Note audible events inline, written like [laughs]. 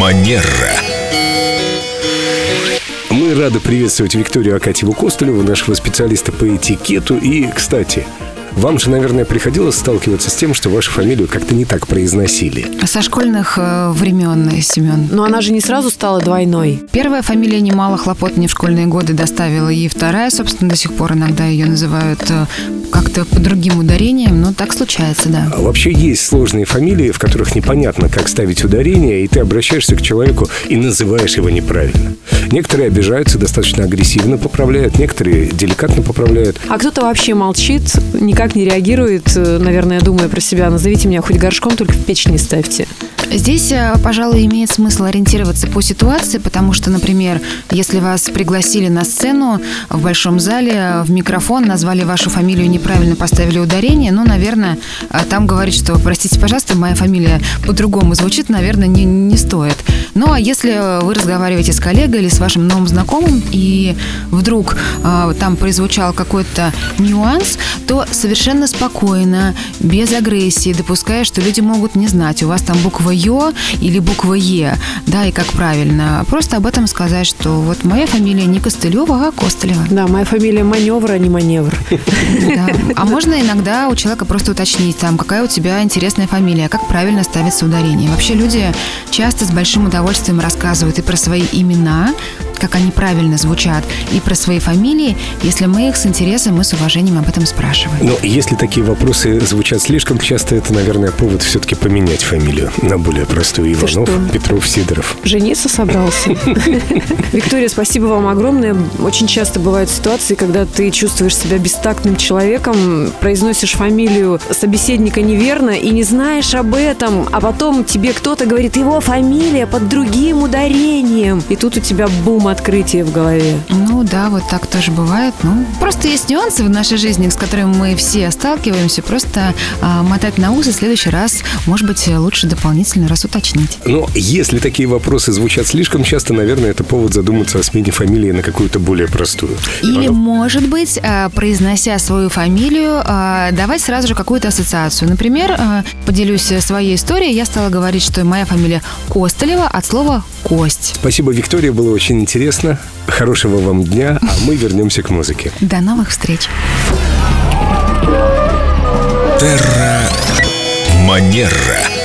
Манера. Мы рады приветствовать Викторию Акатьеву Костылеву, нашего специалиста по этикету. И, кстати, вам же, наверное, приходилось сталкиваться с тем, что вашу фамилию как-то не так произносили. Со школьных э, времен, Семен. Но она же не сразу стала двойной. Первая фамилия немало хлопот мне в школьные годы доставила, и вторая, собственно, до сих пор иногда ее называют э, как-то по другим ударениям, но так случается, да. А вообще есть сложные фамилии, в которых непонятно, как ставить ударение, и ты обращаешься к человеку и называешь его неправильно. Некоторые обижаются, достаточно агрессивно поправляют, некоторые деликатно поправляют. А кто-то вообще молчит, никак не реагирует, э, наверное, думая про себя. Назовите меня хоть горшком, только в печь не ставьте. Здесь, э, пожалуй, имеет смысл ориентироваться по ситуации, потому что, например, если вас пригласили на сцену в большом зале, в микрофон, назвали вашу фамилию неправильно, поставили ударение, ну, наверное, там говорить, что, простите, пожалуйста, моя фамилия по-другому звучит, наверное, не, не стоит. Ну, а если вы разговариваете с коллегой или с вашим новым знакомым, и вдруг э, там прозвучал какой-то нюанс, то совершенно спокойно, без агрессии, допуская, что люди могут не знать, у вас там буква Ё или буква Е, да, и как правильно. Просто об этом сказать, что вот моя фамилия не Костылева, а Костылева. Да, моя фамилия маневр, а не маневр. Да. А можно иногда у человека просто уточнить, там, какая у тебя интересная фамилия, как правильно ставится ударение. Вообще люди часто с большим удовольствием рассказывают и про свои имена, как они правильно звучат, и про свои фамилии, если мы их с интересом и с уважением об этом спрашиваем. Но если такие вопросы звучат слишком часто, это, наверное, повод все-таки поменять фамилию на более простую. Иванов? Петров, Сидоров. Жениться собрался. [laughs] Виктория, спасибо вам огромное. Очень часто бывают ситуации, когда ты чувствуешь себя бестактным человеком, произносишь фамилию собеседника неверно и не знаешь об этом, а потом тебе кто-то говорит, его фамилия под другим ударением. И тут у тебя бум открытие в голове. Ну да, вот так тоже бывает. Ну, просто есть нюансы в нашей жизни, с которыми мы все сталкиваемся. Просто а, мотать на ус и в следующий раз, может быть, лучше дополнительно раз уточнить. Но если такие вопросы звучат слишком часто, наверное, это повод задуматься о смене фамилии на какую-то более простую. Или, Иванов. может быть, а, произнося свою фамилию, а, давать сразу же какую-то ассоциацию. Например, а, поделюсь своей историей. Я стала говорить, что моя фамилия Костылева от слова «кость». Спасибо, Виктория, было очень интересно. Хорошего вам дня, а мы вернемся к музыке. До новых встреч! Манера.